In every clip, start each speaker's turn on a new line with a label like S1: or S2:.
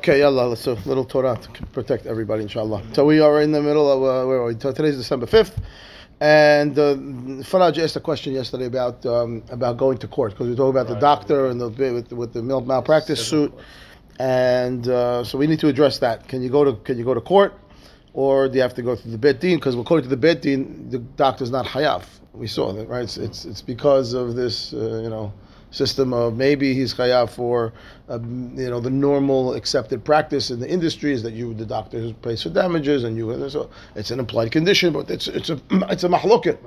S1: Okay, yalla, let's do a little Torah to protect everybody, inshallah. So we are in the middle of, uh, where are we? Today's December 5th. And uh, Faraj asked a question yesterday about um, about going to court because we talked about the doctor and the with, with the mal- malpractice suit, and uh, so we need to address that. Can you go to Can you go to court, or do you have to go through the bet din? Because according to the bet din, the doctor's not chayav. We saw that, right? It's it's, it's because of this, uh, you know, system of maybe he's chayav for, um, you know, the normal accepted practice in the industry is that you, the doctor, pays for damages, and you, so it's an implied condition, but it's it's a it's a mahloket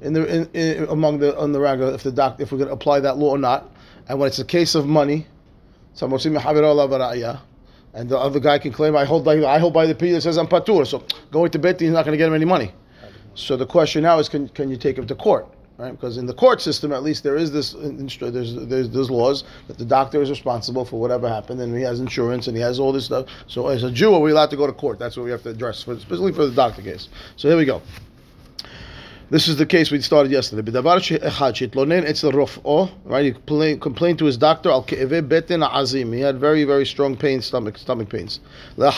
S1: in the in, in, among the on the raga if the doctor if we're going to apply that law or not, and when it's a case of money, so and the other guy can claim I hold by I hold by the P that says I'm patur, so going to bet he's not going to get him any money. So the question now is, can can you take him to court? right? Because in the court system, at least, there is this uh, there's there's, there's laws that the doctor is responsible for whatever happened, and he has insurance and he has all this stuff. So as a Jew, are we allowed to go to court? That's what we have to address, for, especially for the doctor case. So here we go. This is the case we started yesterday. Right, he complained, complained to his doctor. Al beten azim. He had very, very strong pain, stomach, stomach pains. He didn't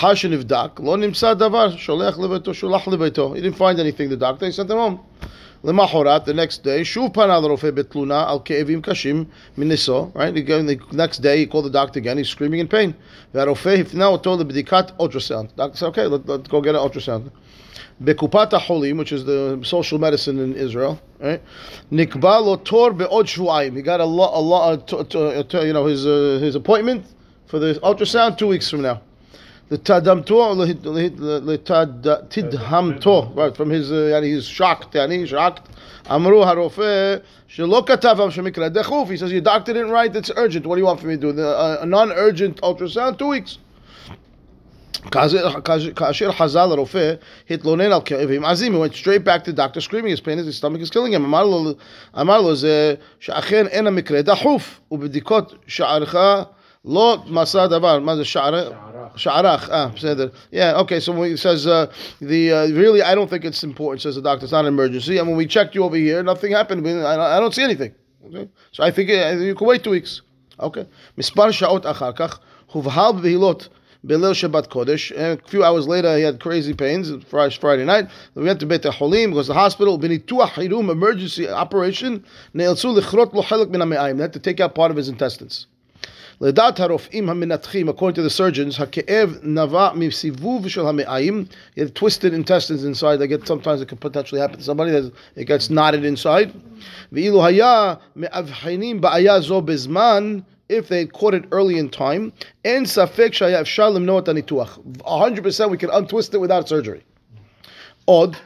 S1: find anything. The doctor. He sent him home. Lemahorat, the next day, Shuv Panal Rofe Betluna Al Ke'evim Kashim Miniso, right? Again, the next day, he called the doctor again, he's screaming in pain. Ve'arofe, if now told the bedikat Ultrasound. Doctor said, okay, let, let's go get an ultrasound. Bekupat Holim, which is the social medicine in Israel, right? Nikba Lotor Be'od Shuaim. He got a lot, a lot, you know, his, uh, his appointment for the ultrasound two weeks from now. לתדהמתו, לתדהמתו, right, from his, uh, he's shocked, يعني, shocked. אמרו הרופא שלא כתב שמקרה דחוף. He says, your doctor didn't write, it's urgent. What do you want for me to do? A, a non-urgent ultrasound, two weeks. כאשר חזר לרופא, התלונן על כאבים עזים, he went straight back to the doctor screaming, his pain, his stomach is killing him. אמר לו, אמר לו זה שאכן אין המקרה דחוף, ובדיקות שערכה לא מסע דבר, מה זה שערך? שערך, ah, yeah, okay, so when he says, uh, the, uh, really, I don't think it's important, says the doctor, it's not an emergency, and when we checked you over here, nothing happened, I don't see anything. Okay? So I think uh, you can wait two weeks. Okay. מספר שעות אחר כך, הובהל בבהילות בליל שבת קודש. A few hours later he had crazy pains, Friday night. We went to בית החולים, goes to the hospital, בניתוח חירום, emergency operation, נאלצו לכרות לו חלק מן המעיים. They had to take out part of his intestines. According to the surgeons, hakeev nava shel hame'ayim. Twisted intestines inside. I get sometimes it can potentially happen to somebody that it gets knotted inside. If they caught it early in time. And safek shayav shalem noat anituach. 100% we can untwist it without surgery. Odd.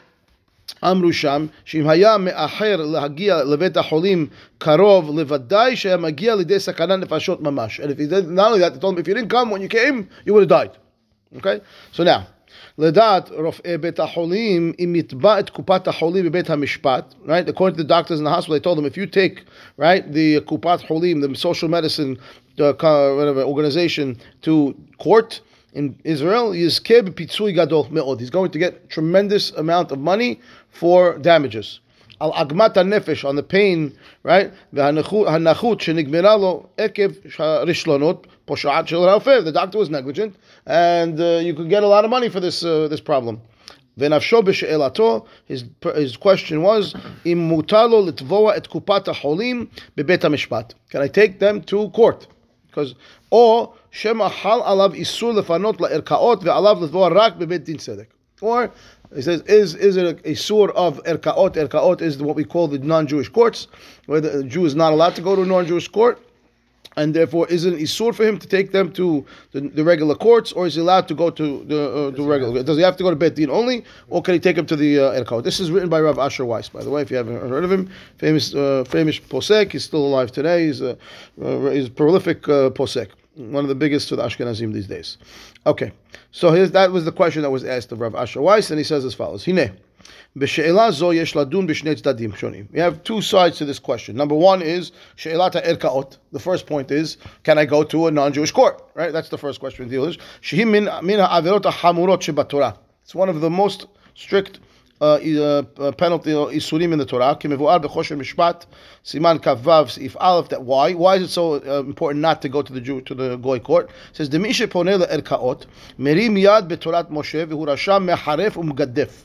S1: אמרו שם, שאם היה מאחר להגיע לבית החולים קרוב, לוודאי שהיה מגיע לידי סכנה נפשות ממש. And if he did, not only that, they told him, if you didn't come when you came, you would have died. Okay? So now, לדעת רופאי בית החולים, אם יתבע את קופת החולים בבית המשפט, right? According to the doctors in the hospital, they told them, if you take, right, the קופת חולים, the social medicine uh, whatever, organization to court, in Israel, he's going to get tremendous amount of money for damages. Al agmat nefesh on the pain, right? והנכות שנגמרה לו עקב רשלונות פושעת של רופא. The doctor was negligent, and uh, you could get a lot of money for this uh, this problem. ונפשו בשאלתו, his, his question was, אם מותר לו לתבוע את קופת החולים בבית המשפט. Can I take them to court? Because or shema hal alav isur lefanot laerkaot ve'alav levoa rak bebet din tzedek. Or he says, is is it a, a sur of erkaot? Erkaot is what we call the non-Jewish courts, where the Jew is not allowed to go to a non-Jewish court and therefore is it a sur for him to take them to the, the, regular courts, or is he allowed to go to the, uh, the regular? Does he have to go to Bet Din only, or can he take him to the uh, erkaot? This is written by Rav Asher Weiss, by the way. If you haven't heard of him, famous uh, famous posek. He's still alive today. He's a he's a prolific uh, posek one of the biggest to the Ashkenazim these days. Okay, so that was the question that was asked of Rav Asher Weiss, and he says as follows: Hine. We have two sides to this question. Number one is she'elat erkaot. The first point is, can I go to a non-Jewish court? Right? That's the first question in English. It's one of the most strict uh, uh, penalty isurim in the Torah. Kimevuar bechoshen mishpat siman if. That why? Why is it so uh, important not to go to the Jew to the goy court? It says demishe poneh le'erkaot merim yad betorat Moshe v'hu rasham meharef umgadef.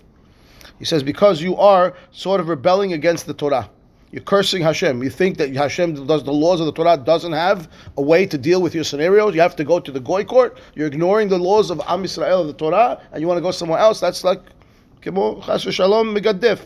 S1: He says because you are sort of rebelling against the Torah. You're cursing Hashem. You think that Hashem does the laws of the Torah doesn't have a way to deal with your scenarios. You have to go to the goy court. You're ignoring the laws of Am Yisrael of the Torah, and you want to go somewhere else. That's like כמו חס ושלום מגדף.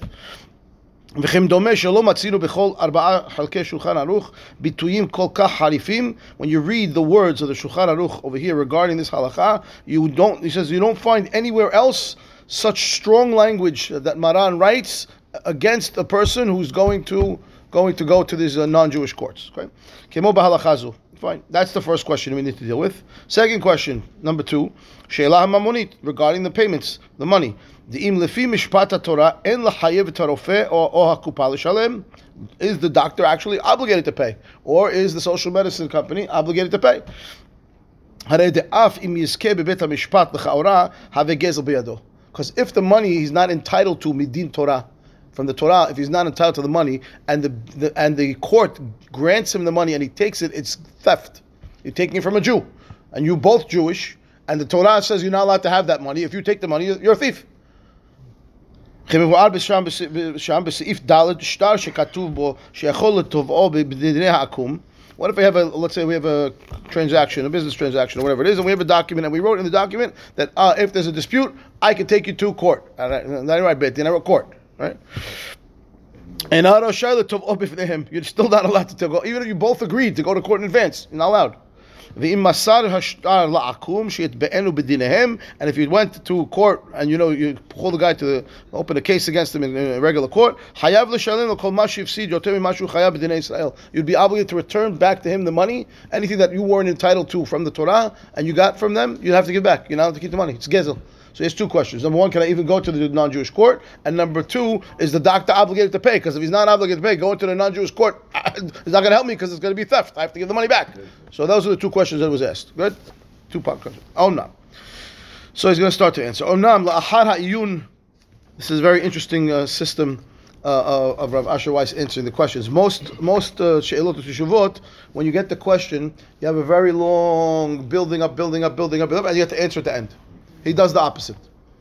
S1: וכן דומה שלא מצינו בכל ארבעה חלקי שולחן ערוך ביטויים כל כך חריפים. When you read the words of the Shulchan Aruch over here regarding this halacha, you don't, he says, you don't find anywhere else such strong language that Maran writes against a person who's going to going to go to these uh, non-Jewish courts. Okay, Fine. That's the first question we need to deal with. Second question, number two, Sheila Mamonit, regarding the payments, the money. De'im lefi mishpat Torah en lachayev tarofe or hakupa l'shalem. Is the doctor actually obligated to pay, or is the social medicine company obligated to pay? Because if the money he's not entitled to midin Torah, from the Torah, if he's not entitled to the money, and the, the, and the court grants him the money and he takes it, it's theft. You're taking it from a Jew, and you both Jewish, and the Torah says you're not allowed to have that money. If you take the money, you're a thief. What if we have a, let's say we have a transaction, a business transaction, or whatever it is, and we have a document, and we wrote in the document that uh, if there's a dispute, I can take you to court. Not right, bet, I wrote court right? And you're still not allowed to go, even if you both agreed to go to court in advance, you're not allowed. And if you went to court and you know you call the guy to open a case against him in a regular court, you'd be obligated to return back to him the money, anything that you weren't entitled to from the Torah and you got from them, you'd have to give back. You're not to keep the money. It's gezel. So there's two questions. Number one, can I even go to the non-Jewish court? And number two, is the doctor obligated to pay? Because if he's not obligated to pay, going to the non-Jewish court is not going to help me because it's going to be theft. I have to give the money back. So those are the two questions that was asked. Good? Two part questions. Oh no. So he's going to start to answer. Oh no. This is a very interesting uh, system. Uh, of Rav Asher Weiss answering the questions. Most most uh, she'elot uh, when you get the question, you have a very long building up, building up, building up, building up, and you have to answer at the end. He does the opposite.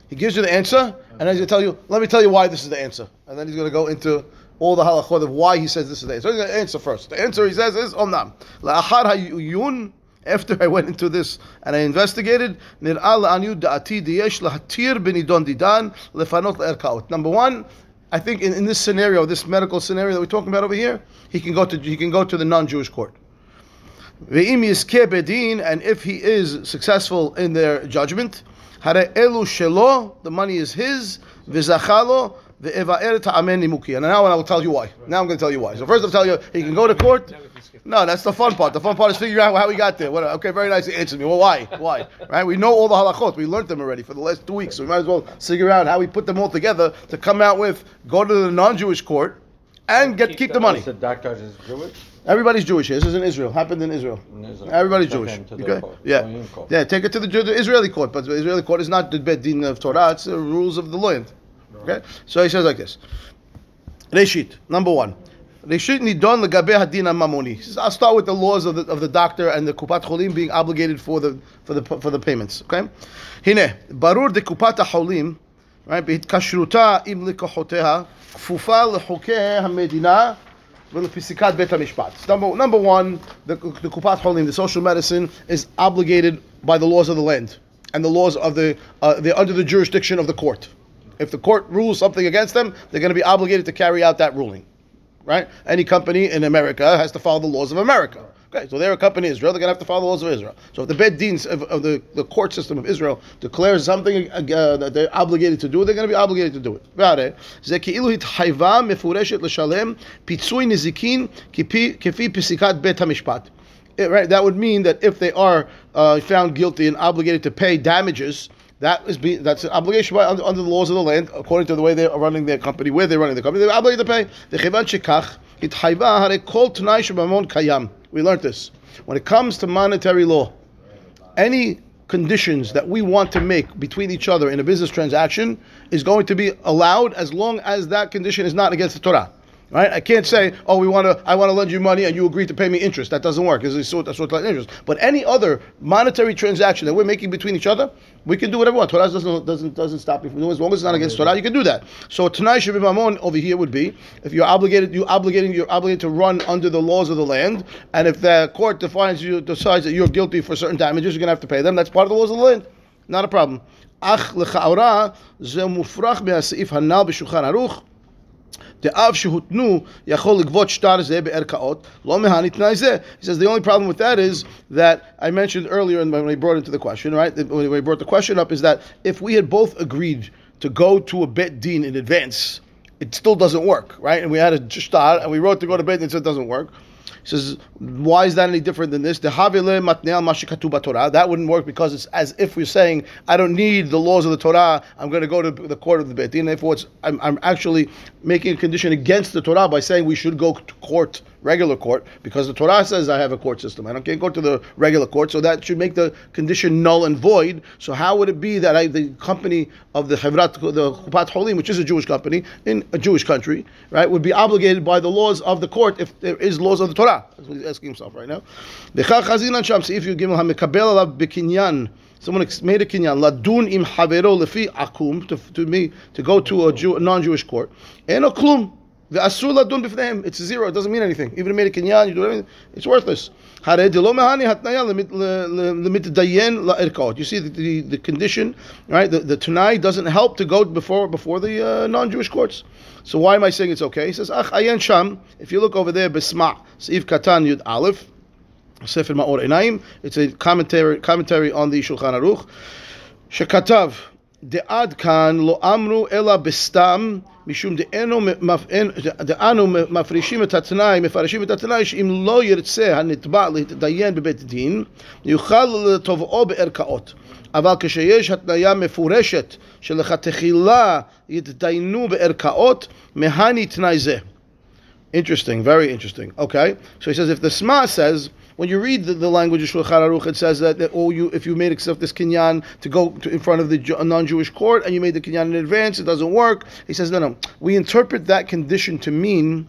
S1: He gives you the answer, and then he's going to tell you, let me tell you why this is the answer. And then he's going to go into all the halachot of why he says this is the answer. So he's going to answer first. The answer he says is, Omnam. La'achar ha'yun, after I went into this and I investigated, Number one, I think in, in this scenario, this medical scenario that we're talking about over here, he can go to he can go to the non-Jewish court. And if he is successful in their judgment, elu shelo, the money is his, v'zachalo, and now I will tell you why. Now I'm going to tell you why. So first I'll tell you, he can go to court. No, that's the fun part. The fun part is figuring out how he got there. What, okay, very nice. He answered me. Well, why? Why? Right? We know all the halachot. We learned them already for the last two weeks. So we might as well figure out how we put them all together to come out with go to the non-Jewish court and get keep, keep the money.
S2: The doctor is Jewish.
S1: Everybody's Jewish here. This is in Israel. Happened in Israel. In Israel. Everybody's Jewish. Okay? Yeah. Yeah, take it to the, the, Israeli court. But the Israeli court is not the Beit Din of Torah, it's the rules of the land. Okay? So he says like this. Reshit, number one. Reshit nidon legabe hadin mamoni. I'll start with the laws of the, of the doctor and the kupat cholim being obligated for the for the for the payments. Okay, hine barur de kupat cholim, right? בהתקשרותה עם לקוחותיה כפופה לחוקי המדינה Number, number one, the, the Kupat Holim, the social medicine, is obligated by the laws of the land and the laws of the, uh, they're under the jurisdiction of the court. If the court rules something against them, they're going to be obligated to carry out that ruling. Right? Any company in America has to follow the laws of America. Okay, so they're a company in Israel, they're going to have to follow the laws of Israel. So if the Beit Din of, of, the, the court system of Israel declares something uh, that they're obligated to do, they're going to be obligated to do it. Right? Right, that would mean that if they are uh, found guilty and obligated to pay damages, that is be, that's an obligation by, under, under, the laws of the land, according to the way they're running their company, where they're running the company. They're obligated to pay. We learned this. When it comes to monetary law, any conditions that we want to make between each other in a business transaction is going to be allowed as long as that condition is not against the Torah. Right? I can't say, oh, we want to, I want to lend you money and you agree to pay me interest. That doesn't work. It's sort, sort of interest. But any other monetary transaction that we're making between each other, we can do whatever we want. Torah doesn't doesn't doesn't stop you from doing it. as long as it's not against Torah. You can do that. So tonight should be mamon over here would be if you're obligated, you obligating you're obligated to run under the laws of the land, and if the court defines you decides that you're guilty for certain damages, you're gonna have to pay them. That's part of the laws of the land. Not a problem. אך לכאורה זה מופרך מהסעיף הנ"ל בשולחן ערוך דאב שהותנו יכול לגבות שטר זה בערכאות, לא מהני תנאי זה. He says the only problem with that is that I mentioned earlier when we brought into the question, right? When we brought the question up is that if we had both agreed to go to a bet din in advance, it still doesn't work, right? And we had a shtar and we wrote to go to bet din, so it doesn't work. He says, why is that any different than this? That wouldn't work because it's as if we're saying, I don't need the laws of the Torah. I'm going to go to the court of the Beit Din. Therefore, I'm, I'm actually making a condition against the Torah by saying we should go to court regular court because the Torah says I have a court system. I don't can't go to the regular court, so that should make the condition null and void. So how would it be that I, the company of the Chevrat, the Kupat Holim, which is a Jewish company in a Jewish country, right, would be obligated by the laws of the court if there is laws of the Torah? That's what he's asking himself right now. If you give him Someone made a kinyan ladun im havero lefi akum to, me to go to a, Jew, non-Jewish court. And a klum the asula dun b'fneim. It's zero. It doesn't mean anything. Even if you made a kinyan, you do anything. It's worthless. You see the, the, the condition, right? The, the tunai doesn't help to go before before the uh, non-Jewish courts. So why am I saying it's okay? He says, Ach sham. If you look over there, besma seif katan yud aleph, sefer maor enayim. It's a commentary commentary on the Shulchan Aruch. Shekatav de'ad kan lo amru ela b'stam. משום דאנו מפרישים את התנאי, מפרשים את התנאי שאם לא ירצה הנתבע להתדיין בבית דין, יוכל לתובעו בערכאות. אבל כשיש התניה מפורשת שלכתחילה יתדיינו בערכאות, מהני תנאי זה. Interesting, very interesting. Okay, so he says if the Sma says when you read the, the language of Shulchan Aruch, it says that, that oh, you if you made accept this kinyan to go to, in front of the non-Jewish court and you made the kinyan in advance, it doesn't work. He says no, no. We interpret that condition to mean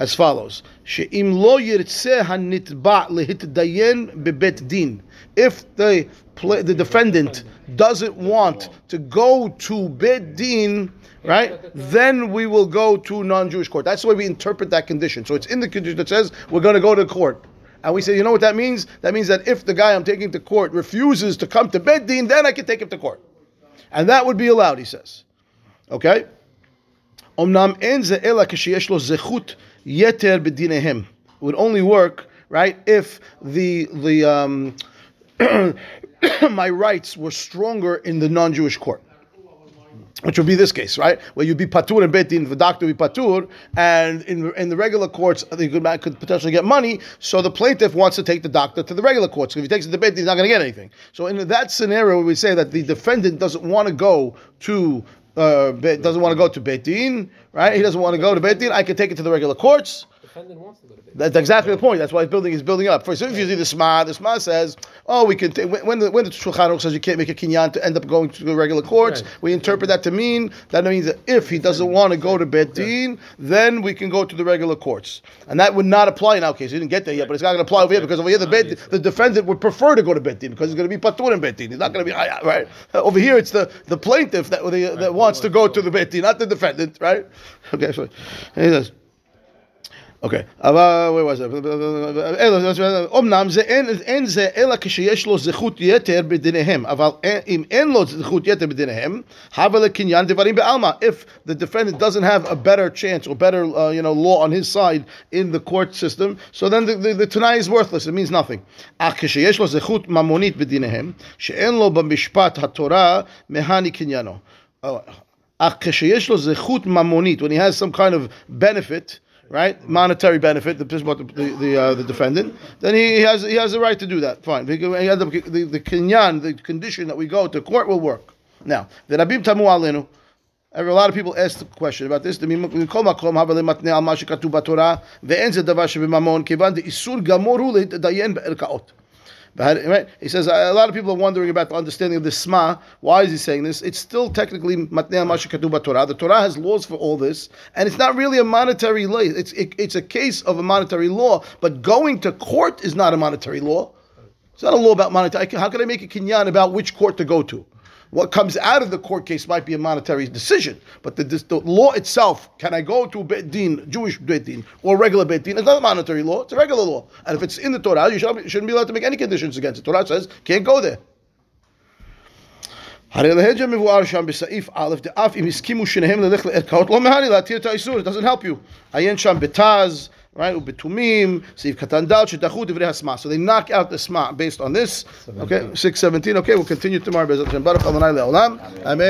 S1: as follows: She'im lo hanitba lehitdayen bebet din. If the the defendant doesn't want to go to bet din right? Then we will go to non-Jewish court. That's the way we interpret that condition. So it's in the condition that says we're going to go to court. And we say, you know what that means? That means that if the guy I'm taking to court refuses to come to Bed Din, then I can take him to court. And that would be allowed, he says. Okay? Yeter b'dinehem. Would only work, right, if the the um, my rights were stronger in the non-Jewish court which would be this case, right? Where you'd be patur and betin, the doctor would be patur, and in, in the regular courts, the good man could potentially get money. So the plaintiff wants to take the doctor to the regular courts. If he takes it to betin, he's not going to get anything. So in that scenario, we say that the defendant doesn't want to go to uh, doesn't want to go to betin, right? He doesn't want to go to betin. I can take it to the regular courts defendant wants to go to Beit That's exactly the point. That's why he's building. He's building up. First, if you see the Sma, the Sma says, "Oh, we can." T- when the when the Shulchan says you can't make a kinyan to end up going to the regular courts, right. we interpret that to mean that means that if he doesn't want to go to Bet Din, then we can go to the regular courts, and that would not apply in our case. He didn't get there yet, but it's not going to apply over here because over here the Bet, the defendant would prefer to go to Bet Din because he's going to be patur in Bet Din. He's not going to be ah, right uh, over here. It's the, the plaintiff that that wants to go to the Bet Din, not the defendant, right? Okay, so he says. אוקיי, אבל, where was it? אמנם אין זה אלא כשיש לו זכות יתר בדיניהם, אבל אם אין לו זכות יתר בדיניהם, הווה לקניין דברים בעלמא. If the defendant doesn't have a better chance or better uh, you know, law on his side in the court system, so then the, the, the tanai is worthless, it means nothing. אך כשיש לו זכות ממונית בדיניהם, שאין לו במשפט התורה, מהני קניינו. אך כשיש לו זכות ממונית, when he has some kind of benefit, right? Monetary benefit, the the the, the, uh, the defendant, then he, he, has he has the right to do that. Fine. He the, the, the kinyan, the condition that we go to court will work. Now, the Rabim Tamu Alenu. A lot of people ask the question about this. Right? He says a lot of people are wondering about the understanding of the Sma. Why is he saying this? It's still technically matnei Masha Katuba Torah. The Torah has laws for all this, and it's not really a monetary law. It's it, it's a case of a monetary law, but going to court is not a monetary law. It's not a law about monetary. How can I make a kinyan about which court to go to? What comes out of the court case might be a monetary decision, but the, the law itself, can I go to Beit Din, Jewish Beit Din, or regular Beit Din? It's not a monetary law, it's a regular law. And if it's in the Torah, you shouldn't, shouldn't be allowed to make any conditions against it. Torah says, can't go there. הרי להג'ה מבואר שם בסעיף א', דאף אם הסכימו שניהם ללכת לערכאות, לא מהני להתיר את האיסור, it doesn't help you. עיין שם בתז, right? Ubetumim, Seif Katan Dal, Shetachu, Hasma. So they knock out the Sma based on this. Okay, 617. Okay, we'll continue tomorrow. Le'olam. Amen.